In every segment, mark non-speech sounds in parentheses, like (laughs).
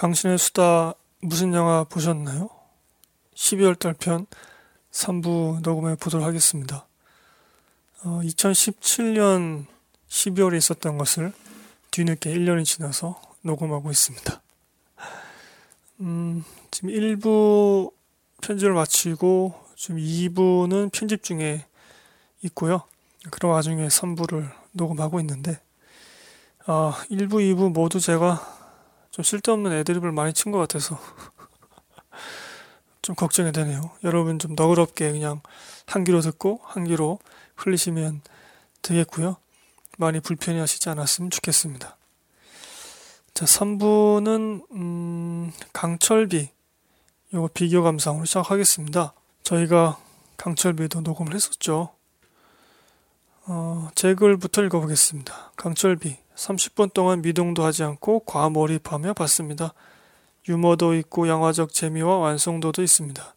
강신의 수다 무슨 영화 보셨나요? 12월 달편 3부 녹음해 보도록 하겠습니다. 어, 2017년 12월에 있었던 것을 뒤늦게 1년이 지나서 녹음하고 있습니다. 음, 지금 1부 편집을 마치고 지금 2부는 편집 중에 있고요. 그런 와중에 3부를 녹음하고 있는데 아, 1부, 2부 모두 제가 좀 쓸데없는 애드립을 많이 친 것 같아서 (laughs) 좀 걱정이 되네요. 여러분 좀 너그럽게 그냥 한 귀로 듣고 한 귀로 흘리시면 되겠고요. 많이 불편해 하시지 않았으면 좋겠습니다. 자, 3부는 음, 강철비 요거 비교 감상으로 시작하겠습니다. 저희가 강철비도 녹음을 했었죠. 어, 제 글부터 읽어보겠습니다. 강철비 30분 동안 미동도 하지 않고 과몰입하며 봤습니다. 유머도 있고 영화적 재미와 완성도도 있습니다.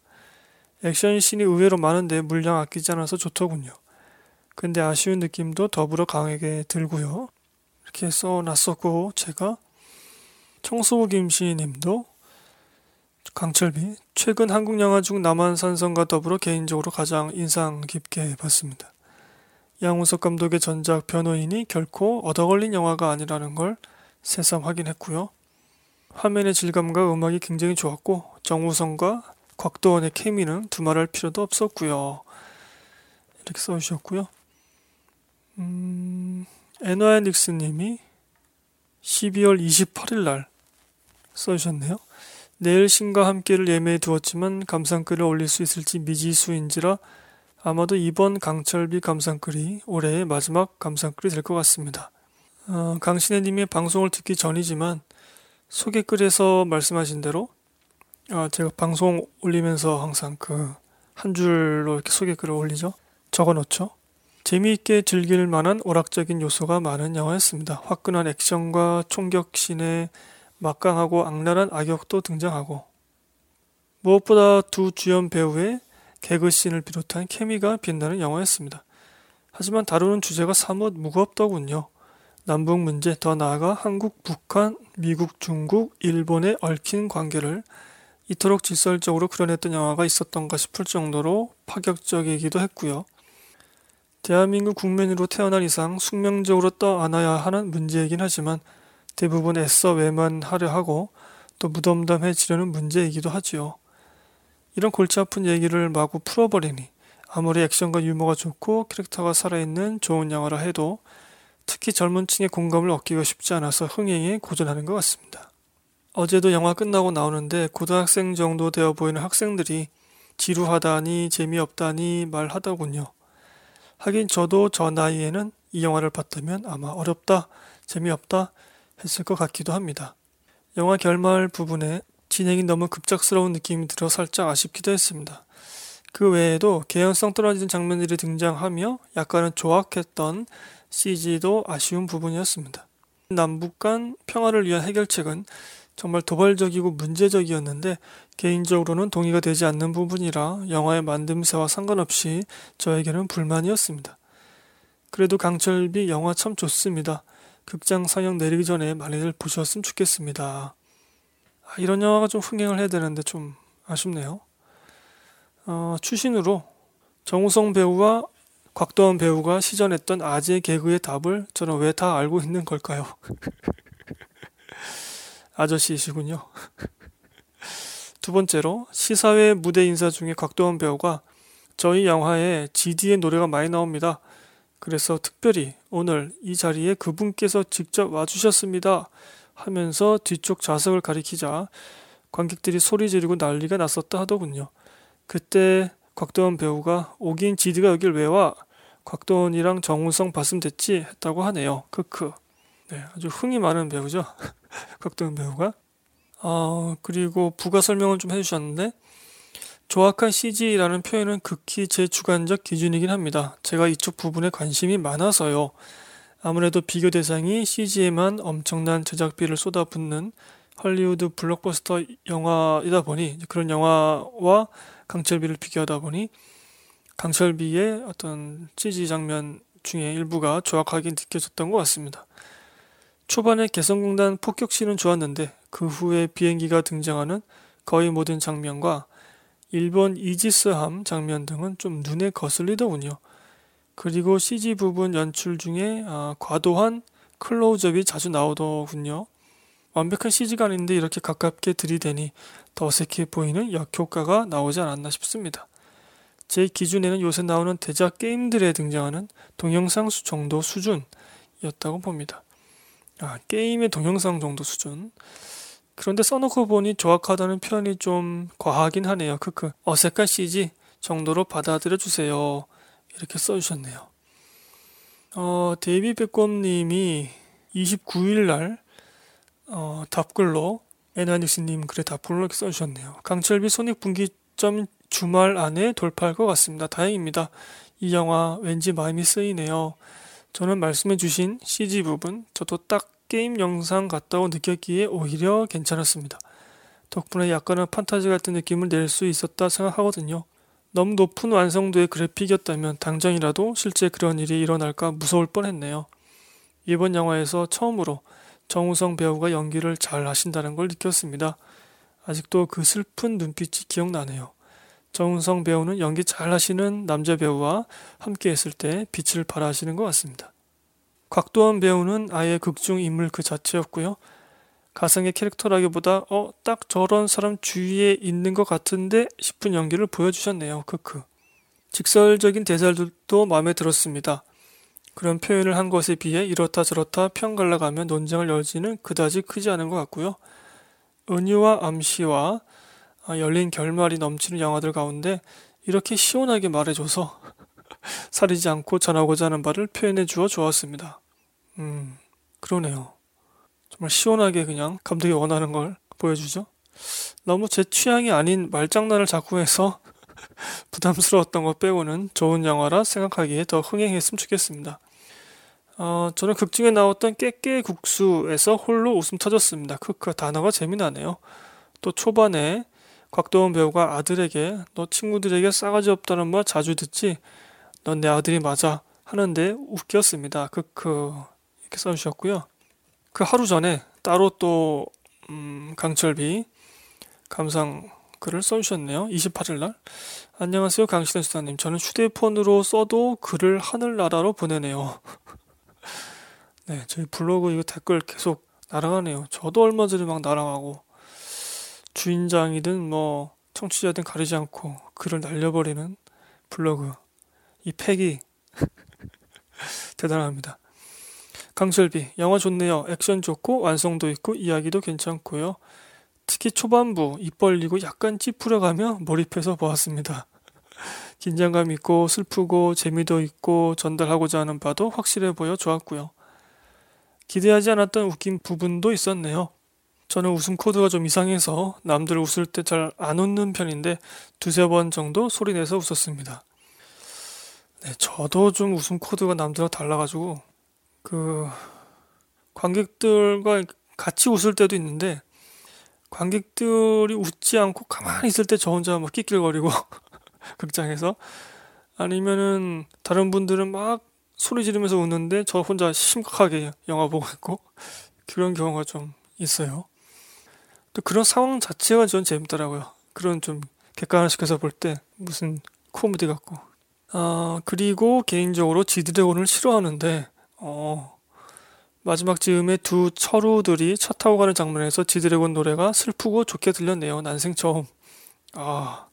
액션 씬이 의외로 많은데 물량 아끼지 않아서 좋더군요. 근데 아쉬운 느낌도 더불어 강하게 들고요. 이렇게 써놨었고 제가 청소부 김씨님도 강철비 최근 한국 영화 중 남한산성과 더불어 개인적으로 가장 인상 깊게 봤습니다. 양우석 감독의 전작 변호인이 결코 얻어걸린 영화가 아니라는 걸 새삼 확인했고요. 화면의 질감과 음악이 굉장히 좋았고 정우성과 곽도원의 케미는 두말할 필요도 없었고요. 이렇게 써주셨고요. 음, 에너앤 닉스님이 12월 28일 날 써주셨네요. 내일 신과 함께를 예매해 두었지만 감상글을 올릴 수 있을지 미지수인지라 아마도 이번 강철비 감상글이 올해의 마지막 감상글이 될 것 같습니다. 어, 강신혜님의 방송을 듣기 전이지만 소개글에서 말씀하신 대로 아, 제가 방송 올리면서 항상 그 한 줄로 이렇게 소개글을 올리죠. 적어놓죠. 재미있게 즐길 만한 오락적인 요소가 많은 영화였습니다. 화끈한 액션과 총격신에 막강하고 악랄한 악역도 등장하고 무엇보다 두 주연 배우의 개그씬을 비롯한 케미가 빛나는 영화였습니다. 하지만 다루는 주제가 사뭇 무겁더군요. 남북 문제, 더 나아가 한국, 북한, 미국, 중국, 일본의 얽힌 관계를 이토록 질설적으로 그려냈던 영화가 있었던가 싶을 정도로 파격적이기도 했고요. 대한민국 국민으로 태어난 이상 숙명적으로 떠안아야 하는 문제이긴 하지만 대부분 애써 외면하려 하고 또 무덤덤해지려는 문제이기도 하지요. 이런 골치 아픈 얘기를 마구 풀어버리니 아무리 액션과 유머가 좋고 캐릭터가 살아있는 좋은 영화라 해도 특히 젊은 층의 공감을 얻기가 쉽지 않아서 흥행에 고전하는 것 같습니다. 어제도 영화 끝나고 나오는데 고등학생 정도 되어 보이는 학생들이 지루하다니 재미없다니 말하더군요. 하긴 저도 저 나이에는 이 영화를 봤다면 아마 어렵다, 재미없다 했을 것 같기도 합니다. 영화 결말 부분에 진행이 너무 급작스러운 느낌이 들어 살짝 아쉽기도 했습니다. 그 외에도 개연성 떨어지는 장면들이 등장하며 약간은 조악했던 CG도 아쉬운 부분이었습니다. 남북 간 평화를 위한 해결책은 정말 도발적이고 문제적이었는데 개인적으로는 동의가 되지 않는 부분이라 영화의 만듦새와 상관없이 저에게는 불만이었습니다. 그래도 강철비 영화 참 좋습니다. 극장 상영 내리기 전에 많이들 보셨으면 좋겠습니다. 아, 이런 영화가 좀 흥행을 해야 되는데 좀 아쉽네요. 어, 추신으로 정우성 배우와 곽도원 배우가 시전했던 아재 개그의 답을 저는 왜 다 알고 있는 걸까요? (laughs) 아저씨이시군요. 두 번째로 시사회 무대 인사 중에 곽도원 배우가 저희 영화에 GD의 노래가 많이 나옵니다. 그래서 특별히 오늘 이 자리에 그분께서 직접 와주셨습니다. 하면서 뒤쪽 좌석을 가리키자 관객들이 소리 지르고 난리가 났었다 하더군요. 그때 곽도원 배우가 오긴 지드가 여길 왜 와? 곽도원이랑 정우성 봤으면 됐지 했다고 하네요. 크크. 네, 아주 흥이 많은 배우죠. (laughs) 곽도원 배우가. 어, 그리고 부가 설명을 좀 해주셨는데 조악한 CG라는 표현은 극히 제 주관적 기준이긴 합니다. 제가 이쪽 부분에 관심이 많아서요. 아무래도 비교 대상이 CG에만 엄청난 제작비를 쏟아붓는 헐리우드 블록버스터 영화이다 보니 그런 영화와 강철비를 비교하다 보니 강철비의 어떤 CG 장면 중에 일부가 조악하게 느껴졌던 것 같습니다. 초반에 개성공단 폭격신은 좋았는데 그 후에 비행기가 등장하는 거의 모든 장면과 일본 이지스함 장면 등은 좀 눈에 거슬리더군요. 그리고 CG 부분 연출 중에 아, 과도한 클로즈업이 자주 나오더군요. 완벽한 CG가 아닌데 이렇게 가깝게 들이대니 더 어색해 보이는 역효과가 나오지 않았나 싶습니다. 제 기준에는 요새 나오는 대작 게임들에 등장하는 동영상 수 정도 수준이었다고 봅니다. 아, 게임의 동영상 정도 수준. 그런데 써놓고 보니 조악하다는 표현이 좀 과하긴 하네요. 크크. 어색한 CG 정도로 받아들여 주세요. 이렇게 써주셨네요. 어, 데이비 백곰님이 29일 날 어, 답글로 에나닉스님 글에 답글로 이렇게 써주셨네요. 강철비 손익분기점 주말 안에 돌파할 것 같습니다. 다행입니다. 이 영화 왠지 마음이 쓰이네요. 저는 말씀해주신 CG 부분 저도 딱 게임 영상 같다고 느꼈기에 오히려 괜찮았습니다. 덕분에 약간은 판타지 같은 느낌을 낼 수 있었다 생각하거든요. 너무 높은 완성도의 그래픽이었다면 당장이라도 실제 그런 일이 일어날까 무서울 뻔했네요. 이번 영화에서 처음으로 정우성 배우가 연기를 잘 하신다는 걸 느꼈습니다. 아직도 그 슬픈 눈빛이 기억나네요. 정우성 배우는 연기 잘 하시는 남자 배우와 함께 했을 때 빛을 발하시는 것 같습니다. 곽도원 배우는 아예 극중 인물 그 자체였고요. 가상의 캐릭터라기보다 어 딱 저런 사람 주위에 있는 것 같은데 싶은 연기를 보여주셨네요. 크크. 직설적인 대사들도 마음에 들었습니다. 그런 표현을 한 것에 비해 이렇다 저렇다 편갈라가며 논쟁을 열지는 그다지 크지 않은 것 같고요. 은유와 암시와 아, 열린 결말이 넘치는 영화들 가운데 이렇게 시원하게 말해줘서 (laughs) 사리지 않고 전하고자 하는 바를 표현해 주어 좋았습니다. 음, 그러네요. 정말 시원하게 그냥 감독이 원하는 걸 보여주죠. 너무 제 취향이 아닌 말장난을 자꾸 해서 (laughs) 부담스러웠던 것 빼고는 좋은 영화라 생각하기에 더 흥행했으면 좋겠습니다. 어, 저는 극 중에 나왔던 깨깨국수에서 홀로 웃음 터졌습니다. 크크 단어가 재미나네요. 또 초반에 곽도원 배우가 아들에게 너 친구들에게 싸가지 없다는 말 자주 듣지? 넌 내 아들이 맞아 하는데 웃겼습니다. 크크 이렇게 써주셨고요. 그 하루 전에 따로 또 음, 강철비 감상 글을 써주셨네요. 28일 날. 안녕하세요, 강신혜 수사님. 저는 휴대폰으로 써도 글을 하늘나라로 보내네요. (laughs) 네, 저희 블로그 이거 댓글 계속 날아가네요. 저도 얼마 전에 막 날아가고 주인장이든 뭐 청취자든 가리지 않고 글을 날려버리는 블로그 이 팩이 (laughs) 대단합니다. 강철비 영화 좋네요. 액션 좋고 완성도 있고 이야기도 괜찮고요. 특히 초반부 입 벌리고 약간 찌푸려가며 몰입해서 보았습니다. (laughs) 긴장감 있고 슬프고 재미도 있고 전달하고자 하는 바도 확실해 보여 좋았고요. 기대하지 않았던 웃긴 부분도 있었네요. 저는 웃음 코드가 좀 이상해서 남들 웃을 때 잘 안 웃는 편인데 두세 번 정도 소리 내서 웃었습니다. 네, 저도 좀 웃음 코드가 남들과 달라가지고 그 관객들과 같이 웃을 때도 있는데 관객들이 웃지 않고 가만히 있을 때 저 혼자 막 낄낄거리고 (laughs) 극장에서 아니면은 다른 분들은 막 소리 지르면서 웃는데 저 혼자 심각하게 영화 보고 있고 그런 경우가 좀 있어요. 또 그런 상황 자체가 전 재밌더라고요. 그런 좀 객관화시켜서 볼 때 무슨 코미디 같고. 아 그리고 개인적으로 지드래곤을 싫어하는데 어, 마지막 즈음에 두 철우들이 차 타고 가는 장면에서 지드래곤 노래가 슬프고 좋게 들렸네요. 난생 처음. 아,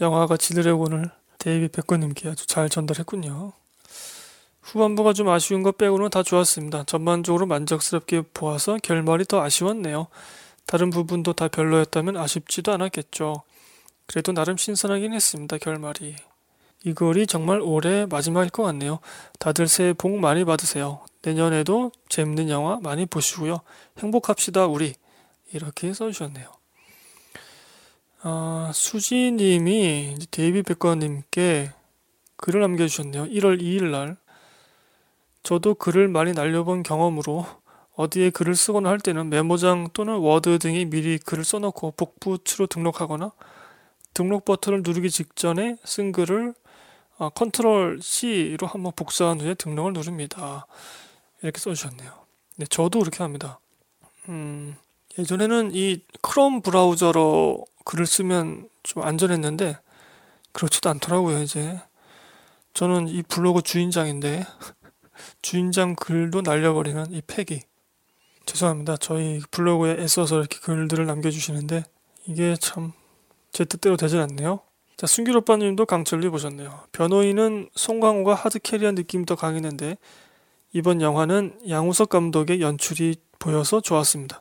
영화가 지드래곤을 데이비 백건님께 아주 잘 전달했군요. 후반부가 좀 아쉬운 것 빼고는 다 좋았습니다. 전반적으로 만족스럽게 보아서 결말이 더 아쉬웠네요. 다른 부분도 다 별로였다면 아쉽지도 않았겠죠. 그래도 나름 신선하긴 했습니다, 결말이. 이 글이 정말 올해 마지막일 것 같네요. 다들 새해 복 많이 받으세요. 내년에도 재밌는 영화 많이 보시고요. 행복합시다, 우리. 이렇게 써주셨네요. 아, 수지님이 데이비 백곰님께 글을 남겨주셨네요. 1월 2일 날. 저도 글을 많이 날려본 경험으로 어디에 글을 쓰거나 할 때는 메모장 또는 워드 등에 미리 글을 써놓고 복붙으로 등록하거나 등록 버튼을 누르기 직전에 쓴 글을 어, control C로 한번 복사한 후에 등록을 누릅니다. 이렇게 써주셨네요. 네, 저도 그렇게 합니다. 음, 예전에는 이 크롬 브라우저로 글을 쓰면 좀 안전했는데 그렇지도 않더라고요, 이제. 저는 이 블로그 주인장인데 (laughs) 주인장 글도 날려버리는 이 팩이 죄송합니다. 저희 블로그에 애써서 이렇게 글들을 남겨주시는데 이게 참 제 뜻대로 되진 않네요. 자, 순길 오빠님도 강철리 보셨네요. 변호인은 송강호가 하드캐리한 느낌이 더 강했는데 이번 영화는 양우석 감독의 연출이 보여서 좋았습니다.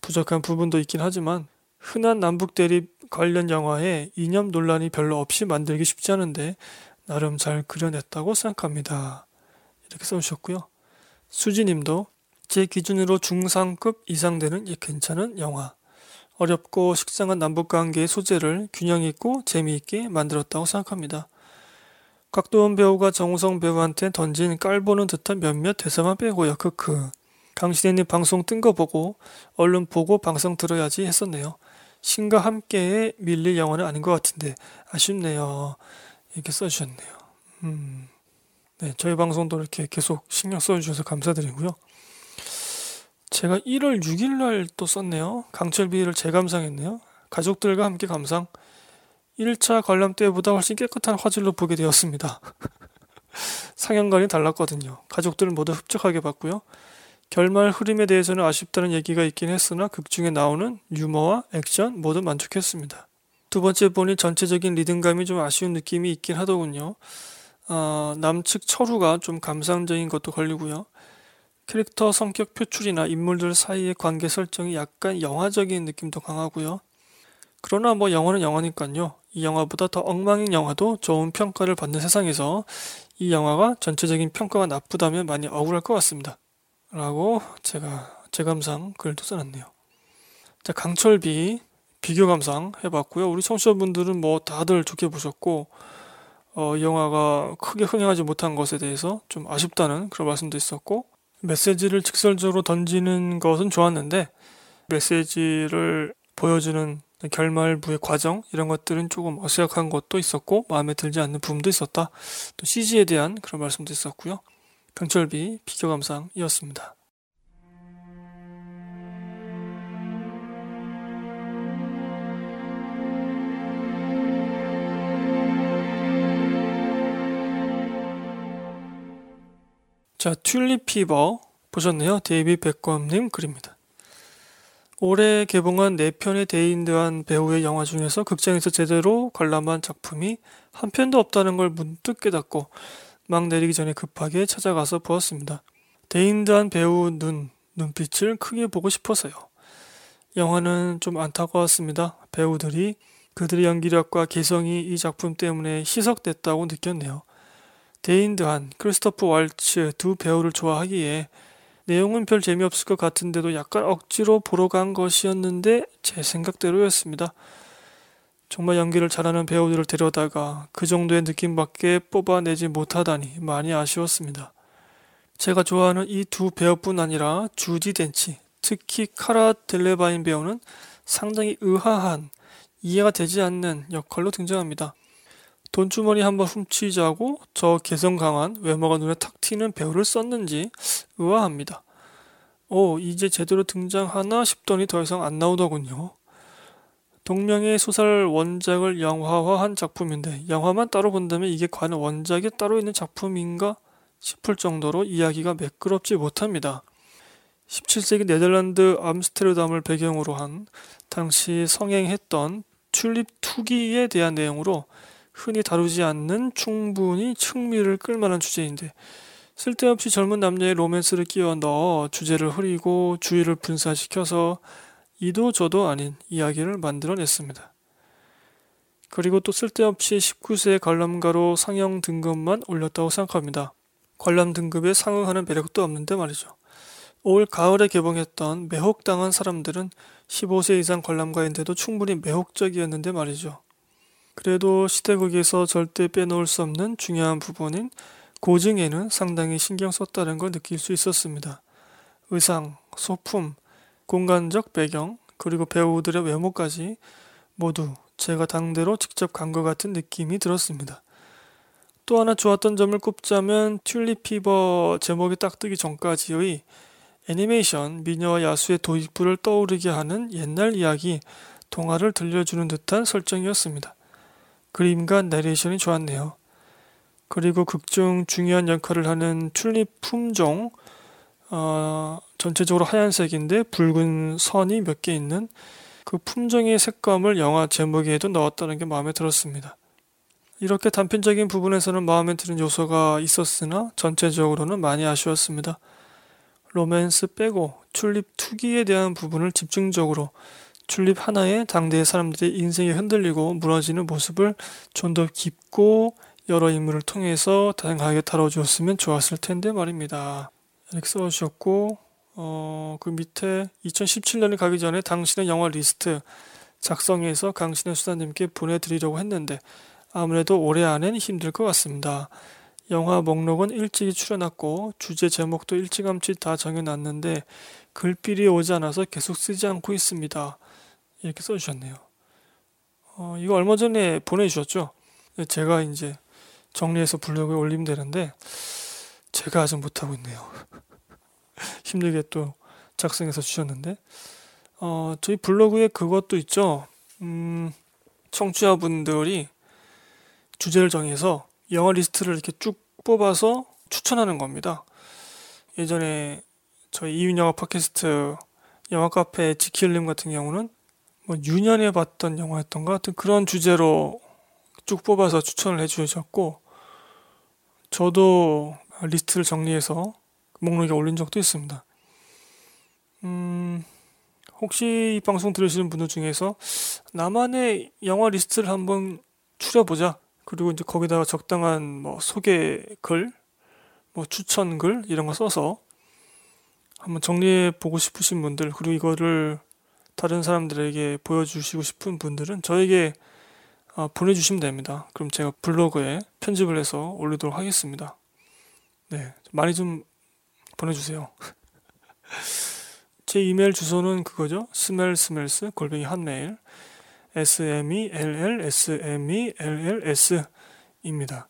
부족한 부분도 있긴 하지만 흔한 남북 대립 관련 영화에 이념 논란이 별로 없이 만들기 쉽지 않은데 나름 잘 그려냈다고 생각합니다. 이렇게 써주셨고요. 수지님도 제 기준으로 중상급 이상 되는 괜찮은 영화. 어렵고 식상한 남북관계의 소재를 균형 있고 재미있게 만들었다고 생각합니다. 각도원 배우가 정우성 배우한테 던진 깔보는 듯한 몇몇 대사만 빼고요. 크크. 강신혜님 방송 뜬 거 보고 얼른 보고 방송 들어야지 했었네요. 신과 함께의 밀릴 영화는 아닌 것 같은데 아쉽네요. 이렇게 써주셨네요. 음, 네, 저희 방송도 이렇게 계속 신경 써주셔서 감사드리고요. 제가 1월 6일 날 또 썼네요. 강철비를 재감상했네요. 가족들과 함께 감상. 1차 관람 때보다 훨씬 깨끗한 화질로 보게 되었습니다. (laughs) 상영관이 달랐거든요. 가족들 모두 흡족하게 봤고요. 결말 흐름에 대해서는 아쉽다는 얘기가 있긴 했으나 극 중에 나오는 유머와 액션 모두 만족했습니다. 두 번째 보니 전체적인 리듬감이 좀 아쉬운 느낌이 있긴 하더군요. 어, 남측 철우가 좀 감상적인 것도 걸리고요. 캐릭터 성격 표출이나 인물들 사이의 관계 설정이 약간 영화적인 느낌도 강하고요. 그러나 뭐 영화는 영화니까요. 이 영화보다 더 엉망인 영화도 좋은 평가를 받는 세상에서 이 영화가 전체적인 평가가 나쁘다면 많이 억울할 것 같습니다. 라고 제가 제 감상 글도 써놨네요. 자, 강철비 비교 감상 해봤고요. 우리 청취자분들은 뭐 다들 좋게 보셨고, 어, 영화가 크게 흥행하지 못한 것에 대해서 좀 아쉽다는 그런 말씀도 있었고, 메시지를 직설적으로 던지는 것은 좋았는데 메시지를 보여주는 결말부의 과정 이런 것들은 조금 어색한 것도 있었고 마음에 들지 않는 부분도 있었다. 또 CG에 대한 그런 말씀도 있었고요. 강철비 비교 감상이었습니다. 자, Tulip Fever 보셨네요. 데이비 백곰님 글입니다. 올해 개봉한 4편의 데인 드한 배우의 영화 중에서 극장에서 제대로 관람한 작품이 한 편도 없다는 걸 문득 깨닫고 막 내리기 전에 급하게 찾아가서 보았습니다. 데인 드한 배우 눈, 눈빛을 크게 보고 싶어서요. 영화는 좀 안타까웠습니다. 배우들이 그들의 연기력과 개성이 이 작품 때문에 희석됐다고 느꼈네요. 데인드한, 크리스토프 왈츠 두 배우를 좋아하기에 내용은 별 재미없을 것 같은데도 약간 억지로 보러 간 것이었는데 제 생각대로였습니다. 정말 연기를 잘하는 배우들을 데려다가 그 정도의 느낌밖에 뽑아내지 못하다니 많이 아쉬웠습니다. 제가 좋아하는 이 두 배우뿐 아니라 주지 덴치, 특히 카라 델레바인 배우는 상당히 의아한, 이해가 되지 않는 역할로 등장합니다. 돈주머니 한번 훔치자고 저 개성 강한 외모가 눈에 탁 튀는 배우를 썼는지 의아합니다. 오, 이제 제대로 등장하나 싶더니 더 이상 안 나오더군요. 동명의 소설 원작을 영화화한 작품인데 영화만 따로 본다면 이게 과연 원작에 따로 있는 작품인가 싶을 정도로 이야기가 매끄럽지 못합니다. 17세기 네덜란드 암스테르담을 배경으로 한 당시 성행했던 튤립 투기에 대한 내용으로 흔히 다루지 않는 충분히 흥미를 끌만한 주제인데 쓸데없이 젊은 남녀의 로맨스를 끼워 넣어 주제를 흐리고 주의를 분산시켜서 이도 저도 아닌 이야기를 만들어냈습니다. 그리고 또 쓸데없이 19세 관람가로 상영 등급만 올렸다고 생각합니다. 관람 등급에 상응하는 매력도 없는데 말이죠. 올 가을에 개봉했던 매혹당한 사람들은 15세 이상 관람가인데도 충분히 매혹적이었는데 말이죠. 그래도 시대극에서 절대 빼놓을 수 없는 중요한 부분인 고증에는 상당히 신경 썼다는 걸 느낄 수 있었습니다. 의상, 소품, 공간적 배경, 그리고 배우들의 외모까지 모두 제가 당대로 직접 간 것 같은 느낌이 들었습니다. 또 하나 좋았던 점을 꼽자면 Tulip Fever 제목이 딱 뜨기 전까지의 애니메이션 미녀와 야수의 도입부를 떠오르게 하는 옛날 이야기 동화를 들려주는 듯한 설정이었습니다. 그림과 내레이션이 좋았네요. 그리고 극중 중요한 역할을 하는 튤립 품종 어, 전체적으로 하얀색인데 붉은 선이 몇 개 있는 그 품종의 색감을 영화 제목에도 넣었다는 게 마음에 들었습니다. 이렇게 단편적인 부분에서는 마음에 드는 요소가 있었으나 전체적으로는 많이 아쉬웠습니다. 로맨스 빼고 튤립 투기에 대한 부분을 집중적으로 튤립 하나에 당대의 사람들의 인생이 흔들리고 무너지는 모습을 좀 더 깊고 여러 인물을 통해서 다양하게 다뤄주었으면 좋았을 텐데 말입니다. 이렇게 써주셨고 어, 그 밑에 2017년이 가기 전에 당신의 영화 리스트 작성해서 강신의 수사님께 보내드리려고 했는데 아무래도 올해 안엔 힘들 것 같습니다. 영화 목록은 일찍이 출연했고 주제 제목도 일찌감치 다 정해놨는데 글필이 오지 않아서 계속 쓰지 않고 있습니다. 이렇게 써주셨네요. 어, 이거 얼마 전에 보내주셨죠? 제가 이제 정리해서 블로그에 올리면 되는데 제가 아직 못하고 있네요. (laughs) 힘들게 또 작성해서 주셨는데 어, 저희 블로그에 그것도 있죠. 음, 청취자분들이 주제를 정해서 영화 리스트를 이렇게 쭉 뽑아서 추천하는 겁니다. 예전에 저희 이윤 영화 팟캐스트 영화 카페 지킬님 같은 경우는 뭐 유년에 봤던 영화였던가 하여튼 그런 주제로 쭉 뽑아서 추천을 해주셨고 저도 리스트를 정리해서 목록에 올린 적도 있습니다. 음, 혹시 이 방송 들으시는 분들 중에서 나만의 영화 리스트를 한번 추려보자. 그리고 이제 거기다가 적당한 뭐 소개 글, 뭐 추천 글 이런 거 써서 한번 정리해 보고 싶으신 분들 그리고 이거를 다른 사람들에게 보여주시고 싶은 분들은 저에게 아, 보내주시면 됩니다. 그럼 제가 블로그에 편집을 해서 올리도록 하겠습니다. 네, 많이 좀 보내주세요. (laughs) 제 이메일 주소는 그거죠. smellsmells 골뱅이 한메일 smellsmells입니다.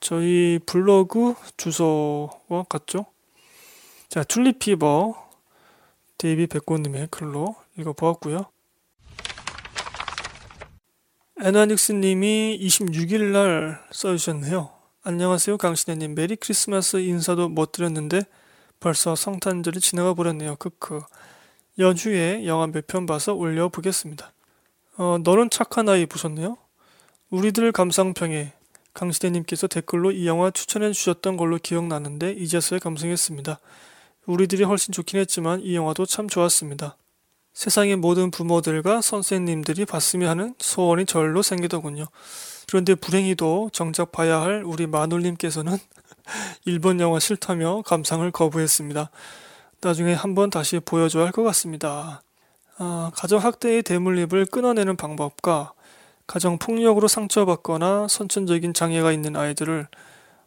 저희 블로그 주소와 같죠? 자, Tulip Fever 데이비 백곰님의 글로 읽어보았고요. 에나닉스님이 26일 날 써주셨네요. 안녕하세요, 강신혜님. 메리 크리스마스 인사도 못 드렸는데 벌써 성탄절이 지나가 버렸네요. 크크. 연휴에 영화 몇 편 봐서 올려보겠습니다. 어, 너는 착한 아이 보셨네요? 우리들 감상평에 강시대님께서 댓글로 이 영화 추천해 주셨던 걸로 기억나는데 이제서야 감상했습니다. 우리들이 훨씬 좋긴 했지만 이 영화도 참 좋았습니다. 세상의 모든 부모들과 선생님들이 봤으면 하는 소원이 절로 생기더군요. 그런데 불행히도 정작 봐야 할 우리 마눌님께서는 (laughs) 일본 영화 싫다며 감상을 거부했습니다. 나중에 한번 다시 보여줘야 할 것 같습니다. 아, 가정학대의 대물립을 끊어내는 방법과 가정폭력으로 상처받거나 선천적인 장애가 있는 아이들을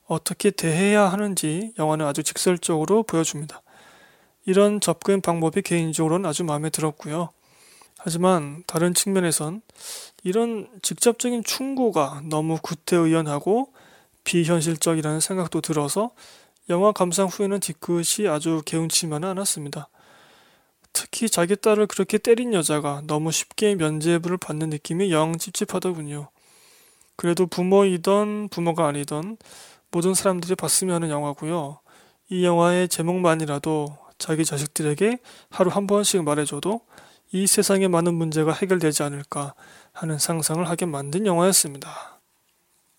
어떻게 대해야 하는지 영화는 아주 직설적으로 보여줍니다. 이런 접근 방법이 개인적으로는 아주 마음에 들었고요. 하지만 다른 측면에선 이런 직접적인 충고가 너무 구태의연하고 비현실적이라는 생각도 들어서 영화 감상 후에는 뒤끝이 아주 개운치만은 않았습니다. 특히 자기 딸을 그렇게 때린 여자가 너무 쉽게 면죄부를 받는 느낌이 영 찝찝하더군요. 그래도 부모이던 부모가 아니던 모든 사람들이 봤으면 하는 영화고요. 이 영화의 제목만이라도 자기 자식들에게 하루 한 번씩 말해줘도 이 세상의 많은 문제가 해결되지 않을까 하는 상상을 하게 만든 영화였습니다.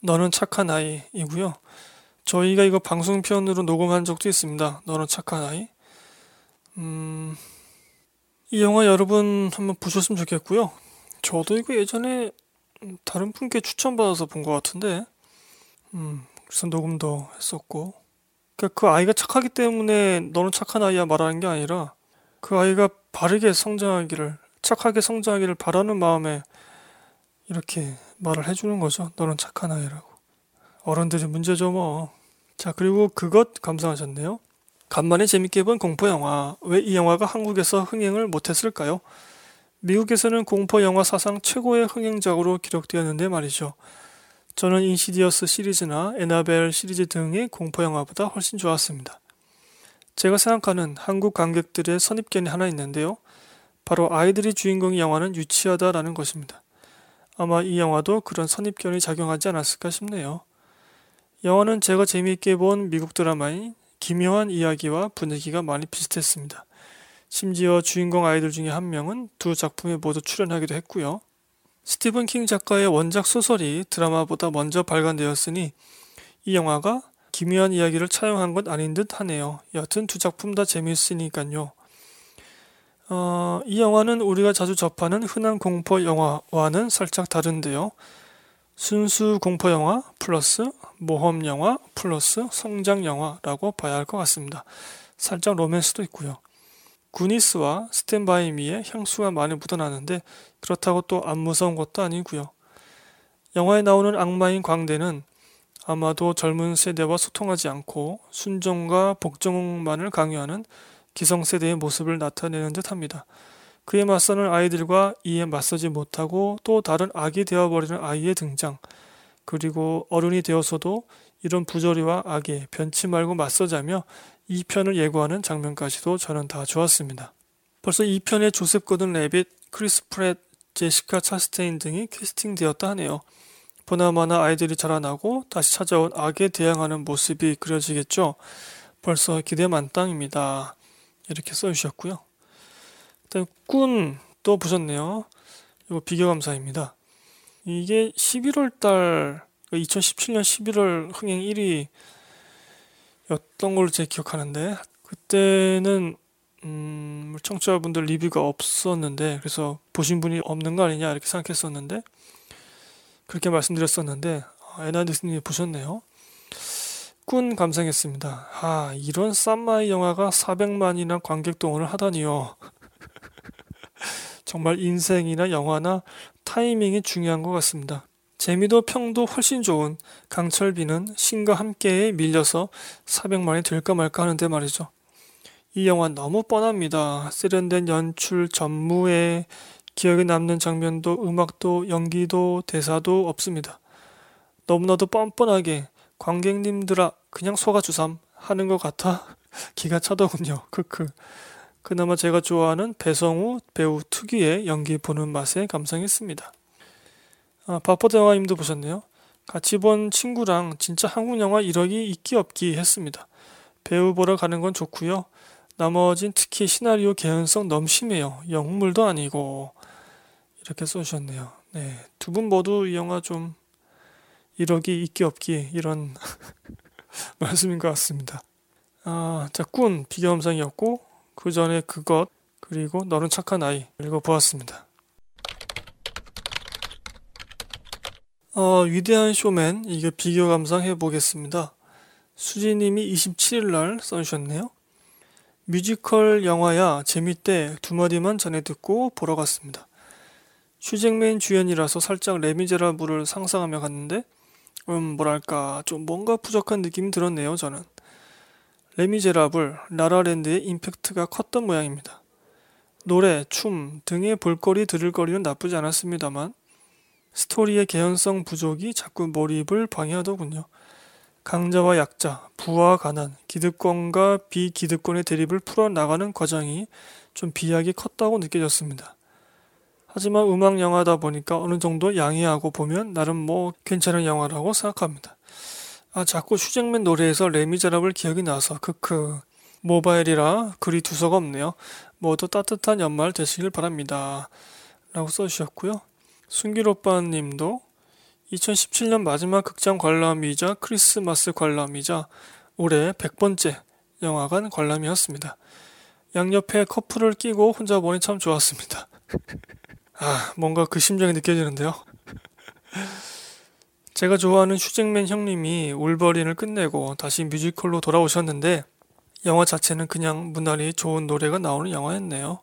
너는 착한 아이이고요. 저희가 이거 방송편으로 녹음한 적도 있습니다. 너는 착한 아이. 음, 이 영화 여러분 한번 보셨으면 좋겠고요. 저도 이거 예전에 다른 분께 추천받아서 본 것 같은데, 음, 그래서 녹음도 했었고, 그러니까 그 아이가 착하기 때문에 너는 착한 아이야 말하는 게 아니라 그 아이가 바르게 성장하기를 착하게 성장하기를 바라는 마음에 이렇게 말을 해주는 거죠. 너는 착한 아이라고. 어른들이 문제죠 뭐. 자 그리고 그것 감상하셨네요. 간만에 재밌게 본 공포 영화. 왜 이 영화가 한국에서 흥행을 못했을까요? 미국에서는 공포 영화 사상 최고의 흥행작으로 기록되었는데 말이죠. 저는 인시디어스 시리즈나 에나벨 시리즈 등의 공포 영화보다 훨씬 좋았습니다. 제가 생각하는 한국 관객들의 선입견이 하나 있는데요. 바로 아이들이 주인공인 영화는 유치하다라는 것입니다. 아마 이 영화도 그런 선입견이 작용하지 않았을까 싶네요. 영화는 제가 재미있게 본 미국 드라마인 기묘한 이야기와 분위기가 많이 비슷했습니다. 심지어 주인공 아이들 중에 한 명은 두 작품에 모두 출연하기도 했고요. 스티븐 킹 작가의 원작 소설이 드라마보다 먼저 발간되었으니 이 영화가 기묘한 이야기를 차용한 건 아닌 듯 하네요. 여튼 두 작품 다 재미있으니까요. 어, 이 영화는 우리가 자주 접하는 흔한 공포 영화와는 살짝 다른데요. 순수 공포 영화 플러스 모험 영화 플러스 성장 영화라고 봐야 할 것 같습니다. 살짝 로맨스도 있고요. 구니스와 스탠바이 미의 향수가 많이 묻어나는데 그렇다고 또 안 무서운 것도 아니고요. 영화에 나오는 악마인 광대는 아마도 젊은 세대와 소통하지 않고 순종과 복종만을 강요하는 기성세대의 모습을 나타내는 듯 합니다. 그에 맞서는 아이들과 이에 맞서지 못하고 또 다른 악이 되어버리는 아이의 등장, 그리고 어른이 되어서도 이런 부조리와 악에 변치 말고 맞서자며 2편을 예고하는 장면까지도 저는 다 좋았습니다. 벌써 2편에 조셉 고든 레빗, 크리스 프랫, 제시카 차스테인 등이 캐스팅되었다 하네요. 보나마나 아이들이 자라나고 다시 찾아온 악에 대항하는 모습이 그려지겠죠. 벌써 기대 만땅입니다. 이렇게 써주셨고요. 일단 꾼 또 보셨네요. 이거 비교 감사입니다. 이게 11월 달 2017년 11월 흥행 1위였던 걸로 제 기억하는데 그때는 음, 청취자분들 리뷰가 없었는데 그래서 보신 분이 없는 거 아니냐 이렇게 생각했었는데 그렇게 말씀드렸었는데 아, 에나디스님이 보셨네요. 꾼 감상했습니다. 아 이런 쌈마이 영화가 400만이나 관객 동원을 하다니요. (laughs) 정말 인생이나 영화나 타이밍이 중요한 것 같습니다. 재미도 평도 훨씬 좋은 강철비는 신과 함께 밀려서 400만이 될까 말까 하는데 말이죠. 이 영화 너무 뻔합니다. 세련된 연출, 전무에 기억에 남는 장면도 음악도 연기도 대사도 없습니다. 너무나도 뻔뻔하게 관객님들아 그냥 속아주삼 하는 것 같아 (laughs) 기가 차더군요. 크크. 그나마 제가 좋아하는 배성우 배우 특유의 연기 보는 맛에 감상했습니다. 아, 바포드 영화님도 보셨네요. 같이 본 친구랑 진짜 한국 영화 1억이 있기 없기 했습니다. 배우 보러 가는 건 좋고요. 나머진 특히 시나리오 개연성 너무 심해요. 영물도 아니고 이렇게 써주셨네요. 네, 두 분 모두 이 영화 좀 1억이 있기 없기 이런 (laughs) 말씀인 것 같습니다. 아, 자, 꾼 비교 감상이었고 그 전에 그것 그리고 너는 착한 아이 읽어보았습니다. 어, 위대한 쇼맨 이게 비교 감상해 보겠습니다. 수지님이 27일 날 써주셨네요. 뮤지컬 영화야 재밌대 두 마디만 전해 듣고 보러 갔습니다. 휴 잭맨 주연이라서 살짝 레미제라블을 상상하며 갔는데 음 뭐랄까 좀 뭔가 부족한 느낌이 들었네요 저는. 레미제라블, 라라랜드의 임팩트가 컸던 모양입니다. 노래, 춤 등의 볼거리 들을 거리는 나쁘지 않았습니다만 스토리의 개연성 부족이 자꾸 몰입을 방해하더군요. 강자와 약자, 부와 가난, 기득권과 비기득권의 대립을 풀어나가는 과정이 좀 비약이 컸다고 느껴졌습니다. 하지만 음악 영화다 보니까 어느 정도 양해하고 보면 나름 뭐 괜찮은 영화라고 생각합니다. 아, 자꾸 슈잭맨 노래에서 레미제라블 기억이 나서 크크. 모바일이라 글이 두서가 없네요. 모두 따뜻한 연말 되시길 바랍니다. 라고 써주셨고요. 순길 오빠님도 2017년 마지막 극장 관람이자 크리스마스 관람이자 올해 100번째 영화관 관람이었습니다. 양옆에 커플을 끼고 혼자 보니 참 좋았습니다. (laughs) 아, 뭔가 그 심정이 느껴지는데요. 제가 좋아하는 휴 잭맨 형님이 울버린을 끝내고 다시 뮤지컬로 돌아오셨는데 영화 자체는 그냥 무난히 좋은 노래가 나오는 영화였네요.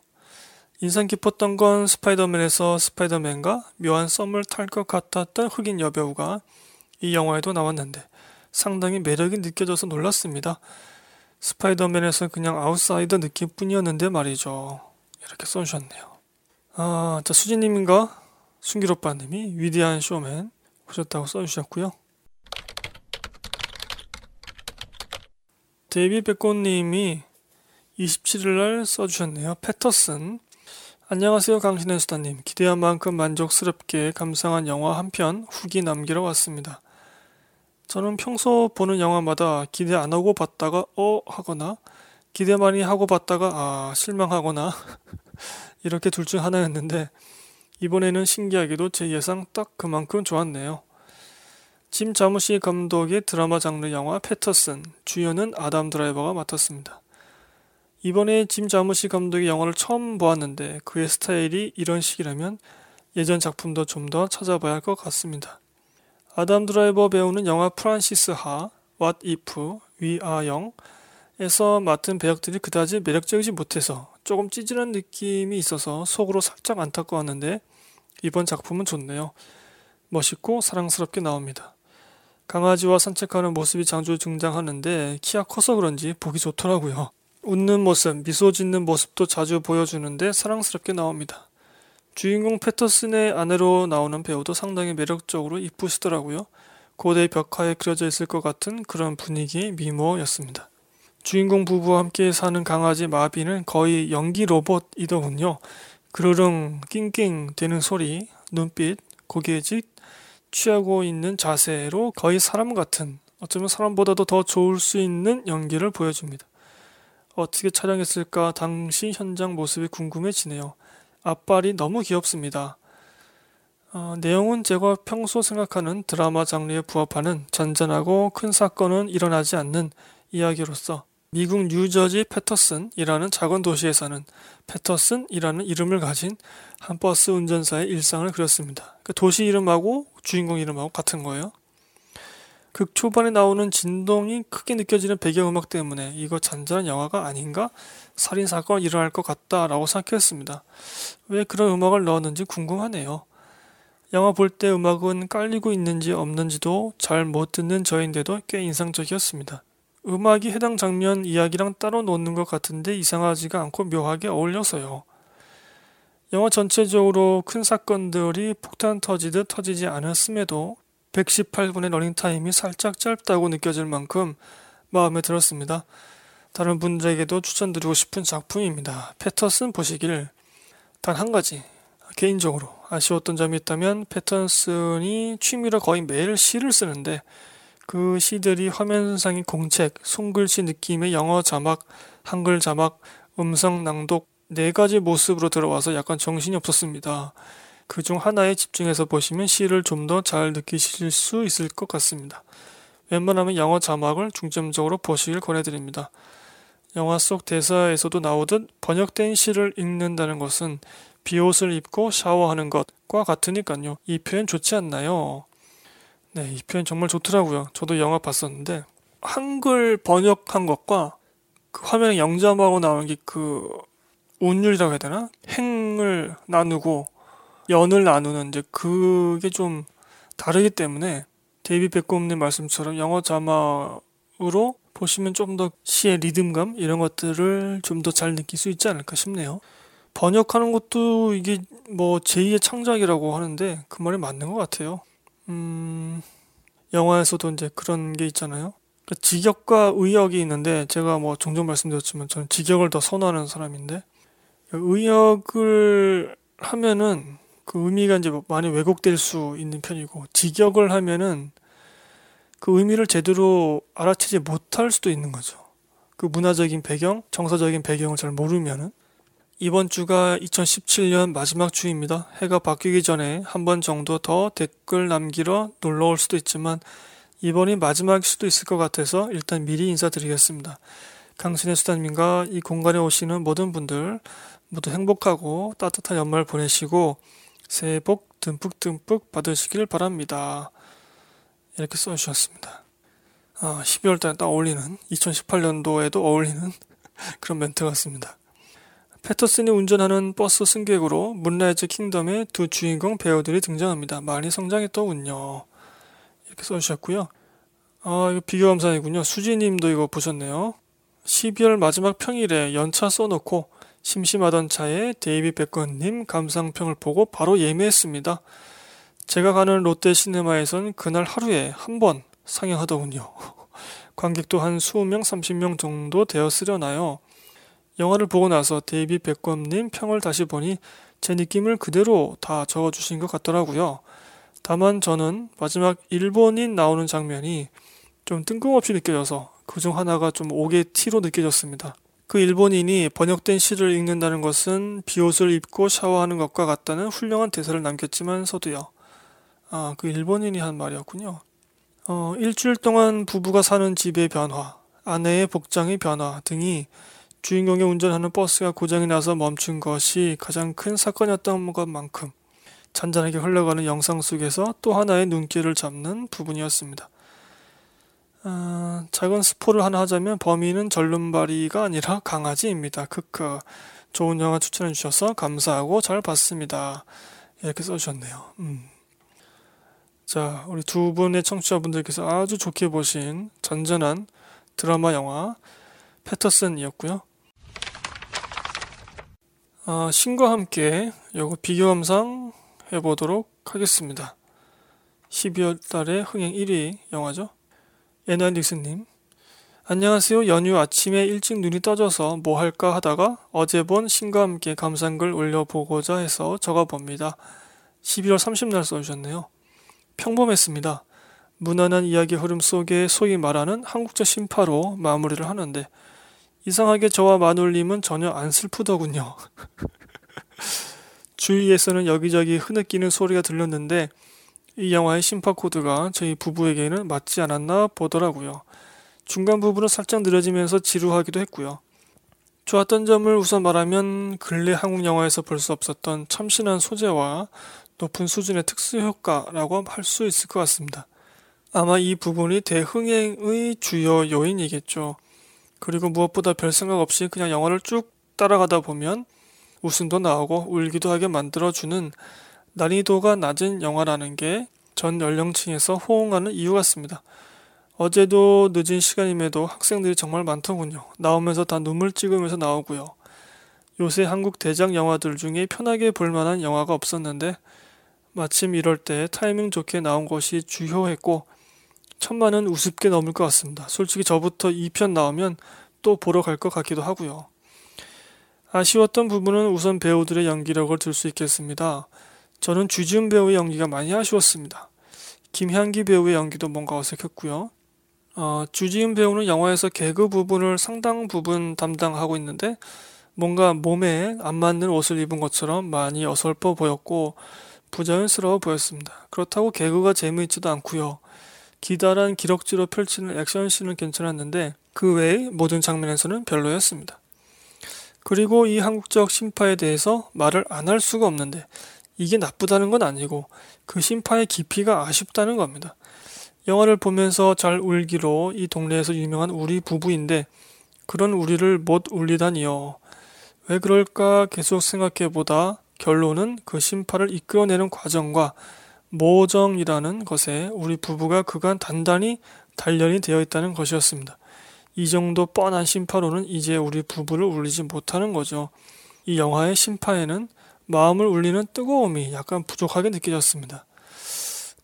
인상 깊었던 건 스파이더맨에서 스파이더맨과 묘한 썸을 탈 것 같았던 흑인 여배우가 이 영화에도 나왔는데 상당히 매력이 느껴져서 놀랐습니다. 스파이더맨에서 그냥 아웃사이더 느낌뿐이었는데 말이죠. 이렇게 써주셨네요. 아, 자, 수진님인가? 순기로빠님이 위대한 쇼맨 보셨다고 써주셨고요. 데이비 백꽃님이 27일날 써주셨네요. 패터슨. 안녕하세요, 강신의 수다님. 기대한 만큼 만족스럽게 감상한 영화 한 편 후기 남기러 왔습니다. 저는 평소 보는 영화마다 기대 안 하고 봤다가 어 하거나 기대 많이 하고 봤다가 아 실망하거나 (laughs) 이렇게 둘 중 하나였는데 이번에는 신기하게도 제 예상 딱 그만큼 좋았네요. 짐 자무시 감독의 드라마 장르 영화 패터슨 주연은 아담 드라이버가 맡았습니다. 이번에 짐 자무시 감독의 영화를 처음 보았는데 그의 스타일이 이런 식이라면 예전 작품도 좀 더 찾아봐야 할 것 같습니다. 아담 드라이버 배우는 영화 프란시스 하, What If, We're Young에서 맡은 배역들이 그다지 매력적이지 못해서 조금 찌질한 느낌이 있어서 속으로 살짝 안타까웠는데 이번 작품은 좋네요. 멋있고 사랑스럽게 나옵니다. 강아지와 산책하는 모습이 자주 등장하는데 키가 커서 그런지 보기 좋더라고요. 웃는 모습, 미소 짓는 모습도 자주 보여주는데 사랑스럽게 나옵니다. 주인공 패터슨의 아내로 나오는 배우도 상당히 매력적으로 이쁘시더라고요. 고대 벽화에 그려져 있을 것 같은 그런 분위기의 미모였습니다. 주인공 부부와 함께 사는 강아지 마비는 거의 연기 로봇이더군요. 그르릉 낑낑 대는 소리, 눈빛, 고개짓, 취하고 있는 자세로 거의 사람 같은 어쩌면 사람보다도 더 좋을 수 있는 연기를 보여줍니다. 어떻게 촬영했을까 당시 현장 모습이 궁금해지네요. 앞발이 너무 귀엽습니다. 어, 내용은 제가 평소 생각하는 드라마 장르에 부합하는 잔잔하고 큰 사건은 일어나지 않는 이야기로서 미국 뉴저지 패터슨이라는 작은 도시에 사는 패터슨이라는 이름을 가진 한 버스 운전사의 일상을 그렸습니다. 그 도시 이름하고 주인공 이름하고 같은 거예요. 극 초반에 나오는 진동이 크게 느껴지는 배경음악 때문에 이거 잔잔한 영화가 아닌가? 살인사건이 일어날 것 같다라고 생각했습니다. 왜 그런 음악을 넣었는지 궁금하네요. 영화 볼 때 음악은 깔리고 있는지 없는지도 잘 못 듣는 저인데도 꽤 인상적이었습니다. 음악이 해당 장면 이야기랑 따로 놓는 것 같은데 이상하지가 않고 묘하게 어울려서요. 영화 전체적으로 큰 사건들이 폭탄 터지듯 터지지 않았음에도 118분의 러닝타임이 살짝 짧다고 느껴질 만큼 마음에 들었습니다. 다른 분들에게도 추천드리고 싶은 작품입니다. 패터슨 보시길 단 한 가지 개인적으로 아쉬웠던 점이 있다면 패터슨이 취미로 거의 매일 시를 쓰는데 그 시들이 화면상의 공책, 손글씨 느낌의 영어 자막, 한글 자막, 음성 낭독 네 가지 모습으로 들어와서 약간 정신이 없었습니다. 그 중 하나에 집중해서 보시면 시를 좀 더 잘 느끼실 수 있을 것 같습니다. 웬만하면 영어 자막을 중점적으로 보시길 권해드립니다. 영화 속 대사에서도 나오듯 번역된 시를 읽는다는 것은 비옷을 입고 샤워하는 것과 같으니까요. 이 표현 좋지 않나요? 네, 이 표현 정말 좋더라고요. 저도 영화 봤었는데 한글 번역한 것과 그 화면에 영자하고 나오는 게 그 운율이라고 해야 되나? 행을 나누고 연을 나누는 이제 그게 좀 다르기 때문에 데이비 백곰님 말씀처럼 영어 자막으로 보시면 좀 더 시의 리듬감 이런 것들을 좀 더 잘 느낄 수 있지 않을까 싶네요. 번역하는 것도 이게 뭐 제2의 창작이라고 하는데 그 말이 맞는 것 같아요. 음, 영화에서도 이제 그런 게 있잖아요. 그러니까 직역과 의역이 있는데 제가 뭐 종종 말씀드렸지만 저는 직역을 더 선호하는 사람인데 의역을 하면은 그 의미가 이제 많이 왜곡될 수 있는 편이고 직역을 하면은 그 의미를 제대로 알아채지 못할 수도 있는 거죠. 그 문화적인 배경, 정서적인 배경을 잘 모르면은 이번 주가 2017년 마지막 주입니다. 해가 바뀌기 전에 한 번 정도 더 댓글 남기러 놀러 올 수도 있지만 이번이 마지막일 수도 있을 것 같아서 일단 미리 인사드리겠습니다. 강신의 수다님과 이 공간에 오시는 모든 분들 모두 행복하고 따뜻한 연말 보내시고 새해 복 듬뿍듬뿍 받으시길 바랍니다. 이렇게 써주셨습니다. 아, 12월 달에 딱 어울리는 2018년도에도 어울리는 (laughs) 그런 멘트 같습니다. 패터슨이 운전하는 버스 승객으로 Moonrise Kingdom의 두 주인공 배우들이 등장합니다. 많이 성장했더군요. 이렇게 써주셨고요. 아, 이거 비교 감상이군요. 수지님도 이거 보셨네요. 12월 마지막 평일에 연차 써놓고 심심하던 차에 데이비 백건님 감상평을 보고 바로 예매했습니다. 제가 가는 롯데 시네마에선 그날 하루에 한 번 상영하더군요. (laughs) 관객도 한 20명, 30명 정도 되었으려나요. 영화를 보고 나서 데이비 백검님 평을 다시 보니 제 느낌을 그대로 다 적어주신 것 같더라고요. 다만 저는 마지막 일본인 나오는 장면이 좀 뜬금없이 느껴져서 그중 하나가 좀 옥의 티로 느껴졌습니다. 그 일본인이 번역된 시를 읽는다는 것은 비옷을 입고 샤워하는 것과 같다는 훌륭한 대사를 남겼지만서도요. 아, 그 일본인이 한 말이었군요. 어, 일주일 동안 부부가 사는 집의 변화, 아내의 복장의 변화 등이 주인공이 운전하는 버스가 고장이 나서 멈춘 것이 가장 큰 사건이었던 것만큼 잔잔하게 흘러가는 영상 속에서 또 하나의 눈길을 잡는 부분이었습니다. 어, 작은 스포를 하나 하자면 범인은 절름발이가 아니라 강아지입니다. 크크. 좋은 영화 추천해 주셔서 감사하고 잘 봤습니다. 이렇게 써주셨네요. 음. 자, 우리 두 분의 청취자분들께서 아주 좋게 보신 잔잔한 드라마 영화 패터슨이었고요. 아, 신과 함께 요거 비교 감상 해보도록 하겠습니다. 12월 달에 흥행 1위 영화죠. 애나닉스님 안녕하세요. 연휴 아침에 일찍 눈이 떠져서 뭐 할까 하다가 어제 본 신과 함께 감상글 올려보고자 해서 적어봅니다. 12월 30날 써주셨네요. 평범했습니다. 무난한 이야기 흐름 속에 소위 말하는 한국적 심파로 마무리를 하는데 이상하게 저와 마눌님은 전혀 안 슬프더군요. (laughs) 주위에서는 여기저기 흐느끼는 소리가 들렸는데 이 영화의 심파 코드가 저희 부부에게는 맞지 않았나 보더라고요. 중간 부분은 살짝 느려지면서 지루하기도 했고요. 좋았던 점을 우선 말하면 근래 한국 영화에서 볼 수 없었던 참신한 소재와 높은 수준의 특수 효과라고 할 수 있을 것 같습니다. 아마 이 부분이 대흥행의 주요 요인이겠죠. 그리고 무엇보다 별 생각 없이 그냥 영화를 쭉 따라가다 보면 웃음도 나오고 울기도 하게 만들어주는 난이도가 낮은 영화라는 게 전 연령층에서 호응하는 이유 같습니다. 어제도 늦은 시간임에도 학생들이 정말 많더군요. 나오면서 다 눈물 찍으면서 나오고요. 요새 한국 대작 영화들 중에 편하게 볼 만한 영화가 없었는데 마침 이럴 때 타이밍 좋게 나온 것이 주효했고 천만은 우습게 넘을 것 같습니다. 솔직히 저부터 2편 나오면 또 보러 갈 것 같기도 하고요. 아쉬웠던 부분은 우선 배우들의 연기력을 들 수 있겠습니다. 저는 주지훈 배우의 연기가 많이 아쉬웠습니다. 김향기 배우의 연기도 뭔가 어색했고요. 어, 주지훈 배우는 영화에서 개그 부분을 상당 부분 담당하고 있는데 뭔가 몸에 안 맞는 옷을 입은 것처럼 많이 어설퍼 보였고 부자연스러워 보였습니다. 그렇다고 개그가 재미있지도 않고요. 기다란 기럭지로 펼치는 액션씬은 괜찮았는데 그 외의 모든 장면에서는 별로였습니다. 그리고 이 한국적 심파에 대해서 말을 안 할 수가 없는데 이게 나쁘다는 건 아니고 그 심파의 깊이가 아쉽다는 겁니다. 영화를 보면서 잘 울기로 이 동네에서 유명한 우리 부부인데 그런 우리를 못 울리다니요. 왜 그럴까 계속 생각해보다 결론은 그 심파를 이끌어내는 과정과 모정이라는 것에 우리 부부가 그간 단단히 단련이 되어 있다는 것이었습니다. 이 정도 뻔한 심파로는 이제 우리 부부를 울리지 못하는 거죠. 이 영화의 심파에는 마음을 울리는 뜨거움이 약간 부족하게 느껴졌습니다.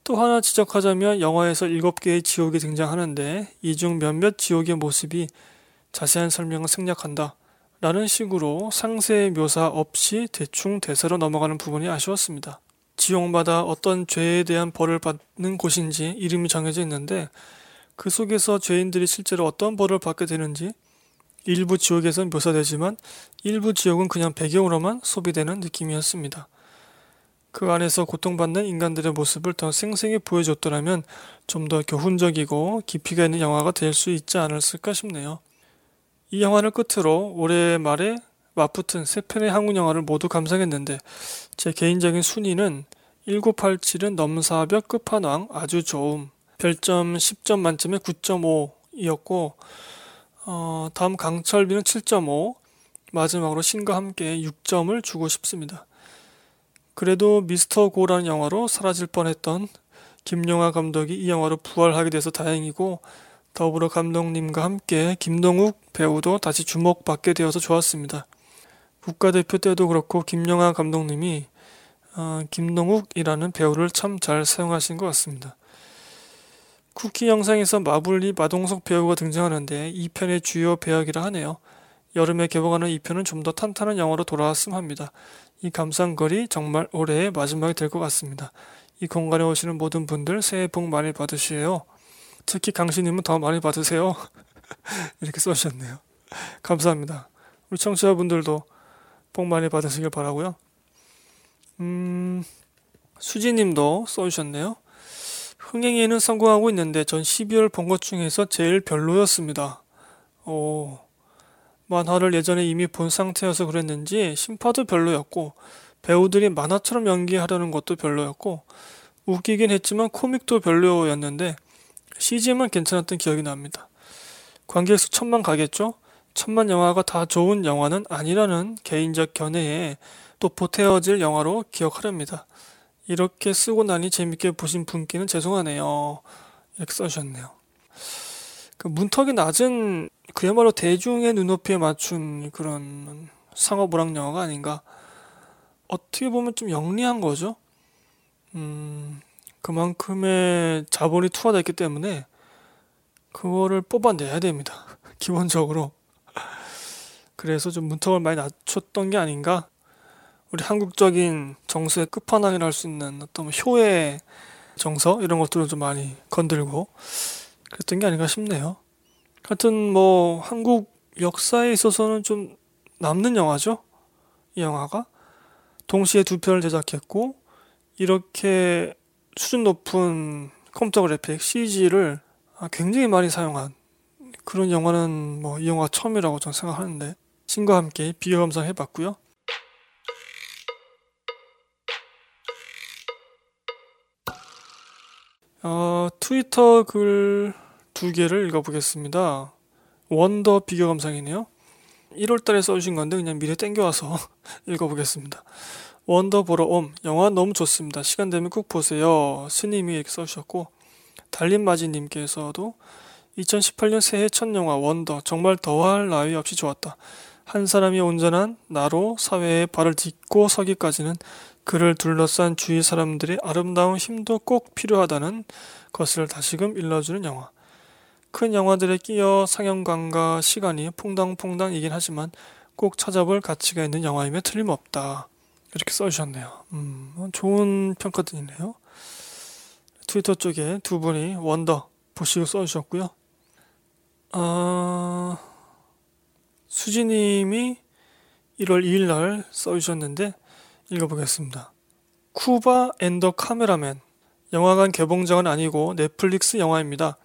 또 하나 지적하자면 영화에서 7개의 지옥이 등장하는데 이 중 몇몇 지옥의 모습이 자세한 설명을 생략한다. 라는 식으로 상세의 묘사 없이 대충 대사로 넘어가는 부분이 아쉬웠습니다. 지옥마다 어떤 죄에 대한 벌을 받는 곳인지 이름이 정해져 있는데 그 속에서 죄인들이 실제로 어떤 벌을 받게 되는지 일부 지옥에선 묘사되지만 일부 지옥은 그냥 배경으로만 소비되는 느낌이었습니다. 그 안에서 고통받는 인간들의 모습을 더 생생히 보여줬더라면 좀 더 교훈적이고 깊이가 있는 영화가 될 수 있지 않았을까 싶네요. 이 영화를 끝으로 올해 말에 맞붙은 세 편의 한국 영화를 모두 감상했는데 제 개인적인 순위는 1987은 넘사벽 끝판왕 아주 좋음 별점 10점 만점에 9.5이었고 어, 다음 강철비는 7.5 마지막으로 신과 함께 6점을 주고 싶습니다. 그래도 미스터 고라는 영화로 사라질 뻔했던 김용하 감독이 이 영화로 부활하게 돼서 다행이고 더불어 감독님과 함께 김동욱 배우도 다시 주목받게 되어서 좋았습니다. 국가대표 때도 그렇고 김영하 감독님이 어, 김동욱이라는 배우를 참 잘 사용하신 것 같습니다. 쿠키 영상에서 마블리 마동석 배우가 등장하는데 이 편의 주요 배역이라 하네요. 여름에 개봉하는 2편은 좀 더 탄탄한 영화로 돌아왔음 합니다. 이 감상거리 정말 올해의 마지막이 될 것 같습니다. 이 공간에 오시는 모든 분들 새해 복 많이 받으시에요. 특히 강신님은 더 많이 받으세요. (laughs) 이렇게 써주셨네요. 감사합니다. 우리 청취자분들도 복 많이 받으시길 바라고요. 음, 수지님도 써주셨네요. 흥행에는 성공하고 있는데 전 12월 본 것 중에서 제일 별로였습니다. 오, 만화를 예전에 이미 본 상태여서 그랬는지 심파도 별로였고 배우들이 만화처럼 연기하려는 것도 별로였고 웃기긴 했지만 코믹도 별로였는데 CG만 괜찮았던 기억이 납니다. 관객 수 천만 가겠죠? 천만 영화가 다 좋은 영화는 아니라는 개인적 견해에 또 보태어질 영화로 기억하렵니다. 이렇게 쓰고 나니 재밌게 보신 분께는 죄송하네요. 이렇게 써주셨네요. 그 문턱이 낮은 그야말로 대중의 눈높이에 맞춘 그런 상업 오락 영화가 아닌가. 어떻게 보면 좀 영리한 거죠. 음, 그만큼의 자본이 투하됐기 때문에 그거를 뽑아내야 됩니다. (laughs) 기본적으로. 그래서 좀 문턱을 많이 낮췄던 게 아닌가. 우리 한국적인 정서의 끝판왕이라 할 수 있는 어떤 뭐 효의 정서 이런 것들을 좀 많이 건들고 그랬던 게 아닌가 싶네요. 하여튼 뭐 한국 역사에 있어서는 좀 남는 영화죠. 이 영화가 동시에 두 편을 제작했고 이렇게 수준 높은 컴퓨터 그래픽 CG를 굉장히 많이 사용한 그런 영화는 뭐 이 영화 처음이라고 저는 생각하는데 신과 함께 비교 감상해봤고요. 어, 트위터 글 두 개를 읽어보겠습니다. 원더 비교 감상이네요. 1월 달에 써주신 건데 그냥 미리 땡겨와서 (laughs) 읽어보겠습니다. 원더 보러 옴. 영화 너무 좋습니다. 시간 되면 꼭 보세요. 스님이 이렇게 써주셨고 달림마지님께서도 2018년 새해 첫 영화 원더 정말 더할 나위 없이 좋았다. 한 사람이 온전한 나로 사회에 발을 딛고 서기까지는 그를 둘러싼 주위 사람들의 아름다운 힘도 꼭 필요하다는 것을 다시금 일러주는 영화. 큰 영화들에 끼어 상영관과 시간이 퐁당퐁당이긴 하지만 꼭 찾아볼 가치가 있는 영화임에 틀림없다. 이렇게 써주셨네요. 음, 좋은 평가들이네요. 트위터 쪽에 두 분이 원더 보시고 써주셨고요. 아, 수지님이 1월 2일 날 써주셨는데 읽어보겠습니다. Cuba and the Cameraman 영화관 개봉작은 아니고 넷플릭스 영화입니다.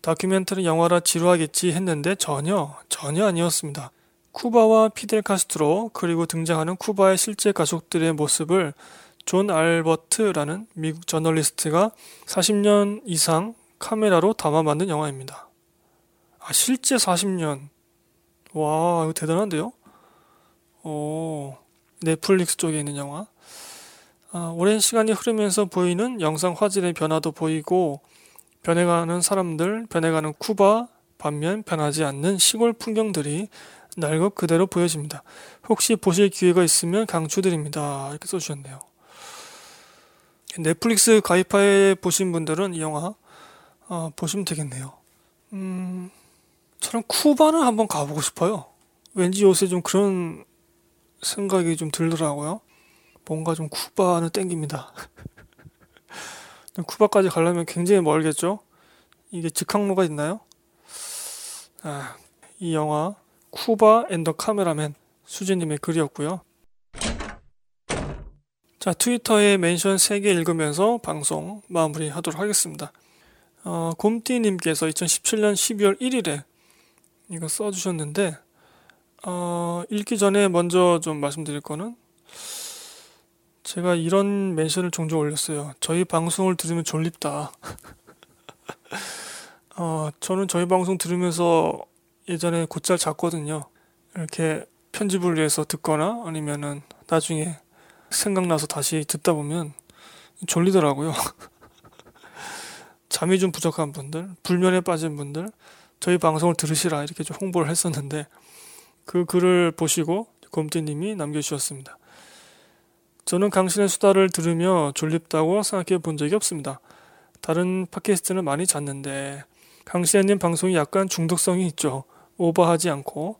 다큐멘터리 영화라 지루하겠지 했는데 전혀 전혀 아니었습니다. 쿠바와 피델 카스트로 그리고 등장하는 쿠바의 실제 가족들의 모습을 존 알퍼트라는 미국 저널리스트가 40년 이상 카메라로 담아 만든 영화입니다. 아 실제 40년 와 이거 대단한데요? 오 넷플릭스 쪽에 있는 영화. 아, 오랜 시간이 흐르면서 보이는 영상 화질의 변화도 보이고 변해가는 사람들, 변해가는 쿠바, 반면 변하지 않는 시골 풍경들이 날 것 그대로 보여집니다. 혹시 보실 기회가 있으면 강추드립니다. 이렇게 써주셨네요. 넷플릭스 가입해 보신 분들은 이 영화 어, 보시면 되겠네요. 음, 저는 쿠바는 한번 가보고 싶어요. 왠지 요새 좀 그런 생각이 좀 들더라고요. 뭔가 좀 쿠바는 땡깁니다. (laughs) 쿠바까지 가려면 굉장히 멀겠죠? 이게 직항로가 있나요? 아, 이 영화 Cuba and the Cameraman 수진님의 글이었고요. 자, 트위터에 mention 3개 읽으면서 방송 마무리하도록 하겠습니다. 어, 곰띠님께서 2017년 12월 1일에 이거 써주셨는데 어, 읽기 전에 먼저 좀 말씀드릴 거는 제가 이런 멘션을 종종 올렸어요. 저희 방송을 들으면 졸립다. (laughs) 어, 저는 저희 방송 들으면서 예전에 곧잘 잤거든요. 이렇게 편집을 위해서 듣거나 아니면은 나중에 생각나서 다시 듣다 보면 졸리더라고요. (laughs) 잠이 좀 부족한 분들, 불면에 빠진 분들, 저희 방송을 들으시라 이렇게 좀 홍보를 했었는데 그 글을 보시고 곰띠님이 남겨주셨습니다. 저는 강신의 수다를 들으며 졸립다고 생각해 본 적이 없습니다. 다른 팟캐스트는 많이 잤는데 강신혜님 방송이 약간 중독성이 있죠. 오버하지 않고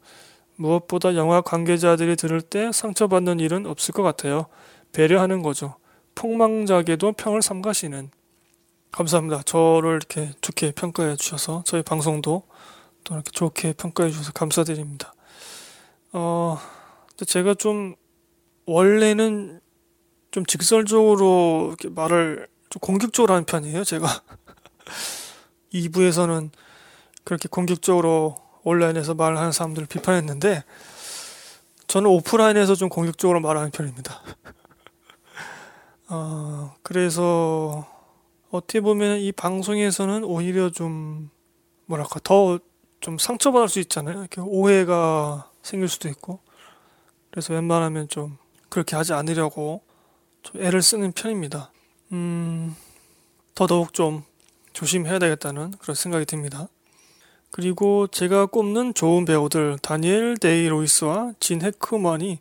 무엇보다 영화 관계자들이 들을 때 상처받는 일은 없을 것 같아요. 배려하는 거죠. 폭망작에도 평을 삼가시는. 감사합니다. 저를 이렇게 좋게 평가해 주셔서 저희 방송도 또 이렇게 좋게 평가해 주셔서 감사드립니다. 어, 제가 좀 원래는 좀 직설적으로 이렇게 말을 좀 공격적으로 하는 편이에요. 제가 (laughs) 2부에서는 그렇게 공격적으로 온라인에서 말하는 사람들을 비판했는데 저는 오프라인에서 좀 공격적으로 말하는 편입니다. (laughs) 어, 그래서 어떻게 보면 이 방송에서는 오히려 좀 뭐랄까 더 좀 상처받을 수 있잖아요. 오해가 생길 수도 있고 그래서 웬만하면 좀 그렇게 하지 않으려고 좀 애를 쓰는 편입니다. 음, 더더욱 좀 조심해야 되겠다는 그런 생각이 듭니다. 그리고 제가 꼽는 좋은 배우들 다니엘 데이 루이스와 진 해크만이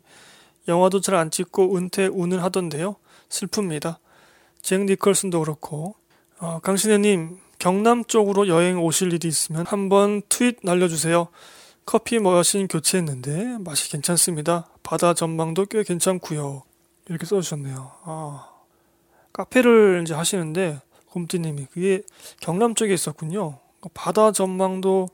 영화도 잘 안 찍고 은퇴 운운을 하던데요. 슬픕니다. 잭 니컬슨도 그렇고 어, 강신혜님 경남 쪽으로 여행 오실 일이 있으면 한번 트윗 날려주세요. 커피 머신 교체했는데 맛이 괜찮습니다. 바다 전망도 꽤 괜찮고요. 이렇게 써주셨네요. 아, 카페를 이제 하시는데 곰띠님이 그게 경남 쪽에 있었군요. 바다 전망도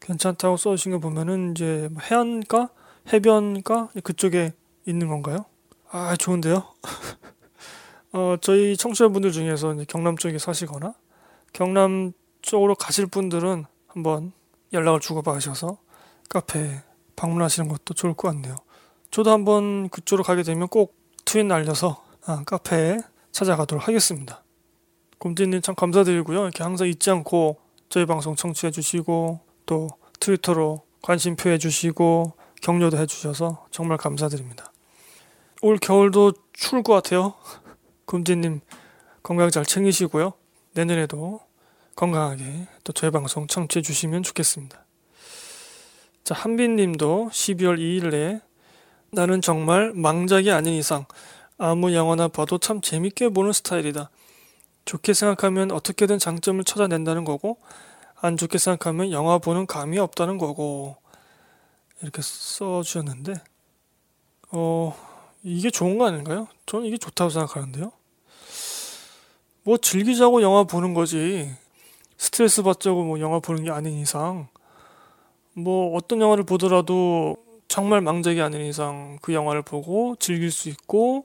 괜찮다고 써주신 거 보면은 이제 뭐 해안가, 해변가 그쪽에 있는 건가요? 아 좋은데요. (laughs) 어, 저희 청취자분들 중에서 경남 쪽에 사시거나 경남 쪽으로 가실 분들은 한번 연락을 주고받으셔서 카페 방문하시는 것도 좋을 것 같네요. 저도 한번 그쪽으로 가게 되면 꼭 트윗 날려서 아, 카페에 찾아가도록 하겠습니다. 곰띠님 참 감사드리고요. 이렇게 항상 잊지 않고 저희 방송 청취해 주시고 또 트위터로 관심 표 해 주시고 격려도 해 주셔서 정말 감사드립니다. 올 겨울도 추울 것 같아요. (laughs) 곰띠님 건강 잘 챙기시고요. 내년에도 건강하게 또 저희 방송 청취해 주시면 좋겠습니다. 자, 한빈 님도 12월 2일에 나는 정말 망작이 아닌 이상 아무 영화나 봐도 참 재밌게 보는 스타일이다. 좋게 생각하면 어떻게든 장점을 찾아낸다는 거고 안 좋게 생각하면 영화 보는 감이 없다는 거고 이렇게 써주셨는데 어 이게 좋은 거 아닌가요? 저는 이게 좋다고 생각하는데요. 뭐 즐기자고 영화 보는 거지 스트레스 받자고 뭐 영화 보는 게 아닌 이상 뭐 어떤 영화를 보더라도 정말 망작이 아닌 이상 그 영화를 보고 즐길 수 있고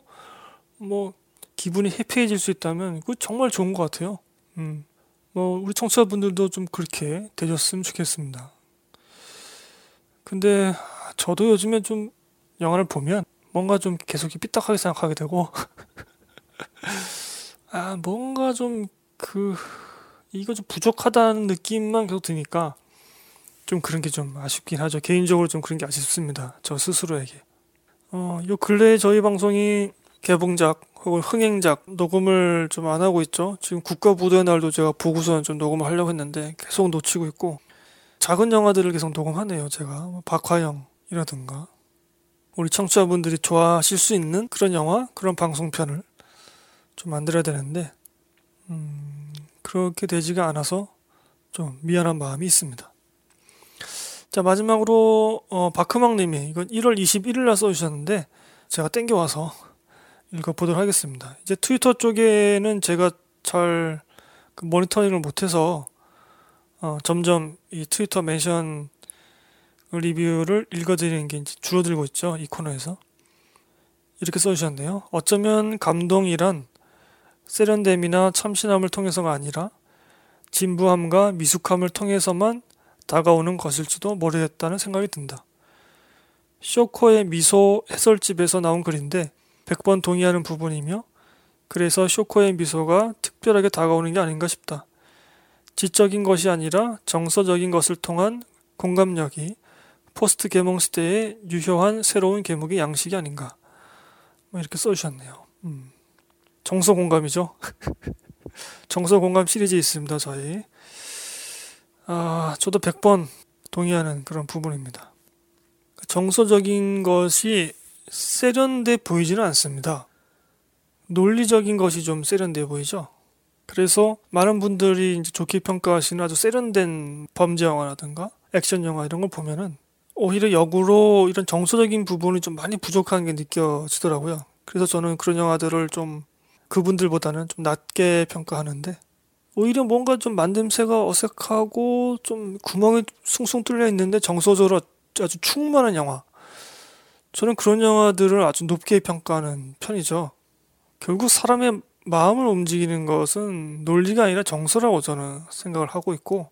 뭐 기분이 해피해질 수 있다면 그 정말 좋은 것 같아요. 음. 뭐 우리 청취자분들도 좀 그렇게 되셨으면 좋겠습니다. 근데 저도 요즘에 좀 영화를 보면 뭔가 좀 계속 삐딱하게 생각하게 되고 (laughs) 아 뭔가 좀 그 이거 좀 부족하다는 느낌만 계속 드니까 좀 그런 게 좀 아쉽긴 하죠. 개인적으로 좀 그런 게 아쉽습니다. 저 스스로에게. 어, 요 근래에 저희 방송이 개봉작 혹은 흥행작 녹음을 좀 안 하고 있죠. 지금 국가부도의 날도 제가 보고서 좀 녹음을 하려고 했는데 계속 놓치고 있고 작은 영화들을 계속 녹음하네요. 제가 뭐 박화영이라든가 우리 청취자분들이 좋아하실 수 있는 그런 영화, 그런 방송편을 좀 만들어야 되는데 음, 그렇게 되지가 않아서 좀 미안한 마음이 있습니다. 자 마지막으로 어, 박흠왕님이 이건 1월 21일 날 써주셨는데 제가 땡겨와서 읽어보도록 하겠습니다. 이제 트위터 쪽에는 제가 잘 그 모니터링을 못해서 어, 점점 이 트위터 멘션 리뷰를 읽어드리는 게 줄어들고 있죠. 이 코너에서. 이렇게 써주셨네요. 어쩌면 감동이란 세련됨이나 참신함을 통해서가 아니라 진부함과 미숙함을 통해서만 다가오는 것일지도 모르겠다는 생각이 든다. 쇼커의 미소 해설집에서 나온 글인데 100번 동의하는 부분이며 그래서 쇼커의 미소가 특별하게 다가오는 게 아닌가 싶다. 지적인 것이 아니라 정서적인 것을 통한 공감력이 포스트 개몽 시대의 유효한 새로운 개목의 양식이 아닌가. 뭐 이렇게 써주셨네요. 음. 정서 공감이죠. (laughs) 정서 공감 시리즈 있습니다, 저희. 아, 저도 100번 동의하는 그런 부분입니다. 정서적인 것이 세련돼 보이지는 않습니다. 논리적인 것이 좀 세련돼 보이죠. 그래서 많은 분들이 이제 좋게 평가하시는 아주 세련된 범죄 영화라든가 액션 영화 이런 걸 보면은 오히려 역으로 이런 정서적인 부분이 좀 많이 부족한 게 느껴지더라고요. 그래서 저는 그런 영화들을 좀 그분들보다는 좀 낮게 평가하는데 오히려 뭔가 좀 만듦새가 어색하고 좀 구멍이 숭숭 뚫려 있는데 정서적으로 아주 충만한 영화. 저는 그런 영화들을 아주 높게 평가하는 편이죠. 결국 사람의 마음을 움직이는 것은 논리가 아니라 정서라고 저는 생각을 하고 있고,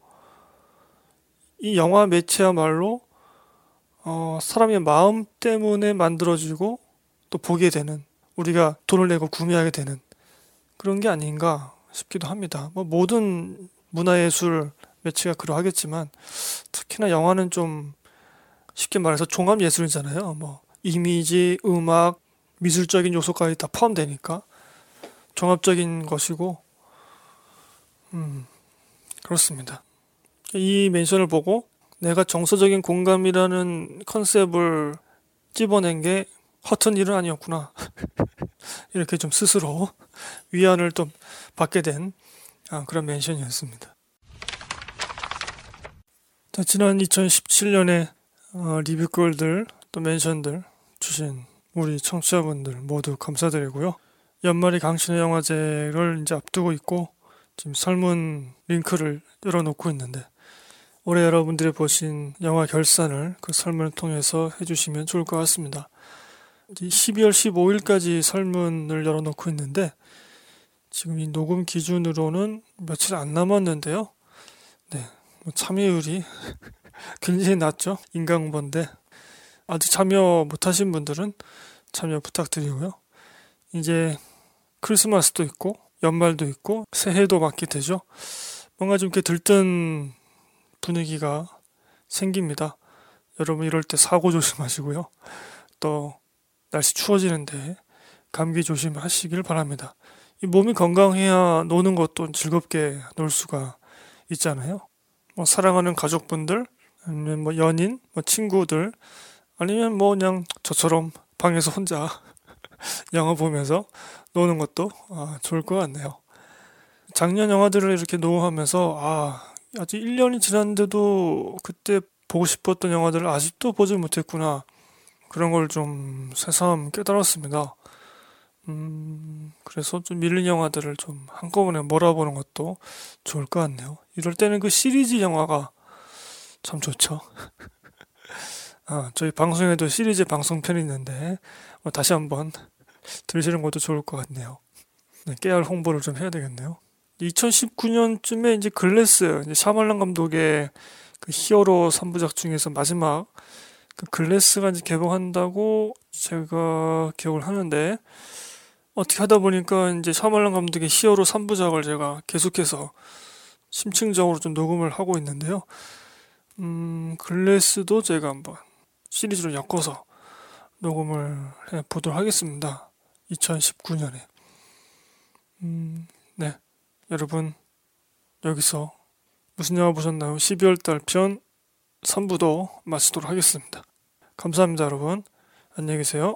이 영화 매체야말로 어, 사람의 마음 때문에 만들어지고 또 보게 되는 우리가 돈을 내고 구매하게 되는 그런 게 아닌가 싶기도 합니다. 뭐 모든 문화예술 매체가 그러하겠지만 특히나 영화는 좀 쉽게 말해서 종합 예술이잖아요. 뭐 이미지, 음악, 미술적인 요소까지 다 포함되니까 종합적인 것이고 음 그렇습니다. 이 멘션을 보고 내가 정서적인 공감이라는 컨셉을 찝어낸 게 허튼 일은 아니었구나. (laughs) 이렇게 좀 스스로 위안을 좀 받게 된 아, 그런 멘션이었습니다. 자, 지난 2017년에 어, 리뷰글들 또 멘션들 주신 우리 청취자분들 모두 감사드리고요. 연말이 강신의 영화제를 이제 앞두고 있고 지금 설문 링크를 열어놓고 있는데 올해 여러분들이 보신 영화 결산을 그 설문을 통해서 해주시면 좋을 것 같습니다. 12월 15일까지 설문을 열어놓고 있는데 지금 이 녹음 기준으로는 며칠 안 남았는데요. 네, 뭐 참여율이 (laughs) 굉장히 낮죠. 인강본데 아직 참여 못하신 분들은 참여 부탁드리고요. 이제 크리스마스도 있고 연말도 있고 새해도 맞게 되죠. 뭔가 좀 이렇게 들뜬 분위기가 생깁니다. 여러분 이럴 때 사고 조심하시고요. 또 날씨 추워지는데 감기 조심하시길 바랍니다. 이 몸이 건강해야 노는 것도 즐겁게 놀 수가 있잖아요. 뭐 사랑하는 가족분들, 아니면 뭐 연인, 뭐 친구들, 아니면 뭐 그냥 저처럼 방에서 혼자 (laughs) 영화 보면서 노는 것도 아, 좋을 것 같네요. 작년 영화들을 이렇게 녹음하면서 아 아직 1년이 지났는데도 그때 보고 싶었던 영화들을 아직도 보지 못했구나. 그런 걸 좀 새삼 깨달았습니다. 음, 그래서 좀 밀린 영화들을 좀 한꺼번에 몰아보는 것도 좋을 것 같네요. 이럴 때는 그 시리즈 영화가 참 좋죠. (laughs) 아, 저희 방송에도 시리즈 방송편이 있는데, 뭐 다시 한번 들으시는 것도 좋을 것 같네요. 네, 깨알 홍보를 좀 해야 되겠네요. 2019년쯤에 이제 글래스, 이제 샤말란 감독의 그 히어로 3부작 중에서 마지막 그 글래스가 이제 개봉한다고 제가 기억을 하는데 어떻게 하다 보니까 이제 샤말란 감독의 히어로 3부작을 제가 계속해서 심층적으로 좀 녹음을 하고 있는데요. 음, 글래스도 제가 한번 시리즈로 엮어서 녹음을 해 보도록 하겠습니다. 2019년에. 음, 네. 여러분, 여기서 무슨 영화 보셨나요? 12월 달 편 3부도 마치도록 하겠습니다. 감사합니다, 여러분. 안녕히 계세요.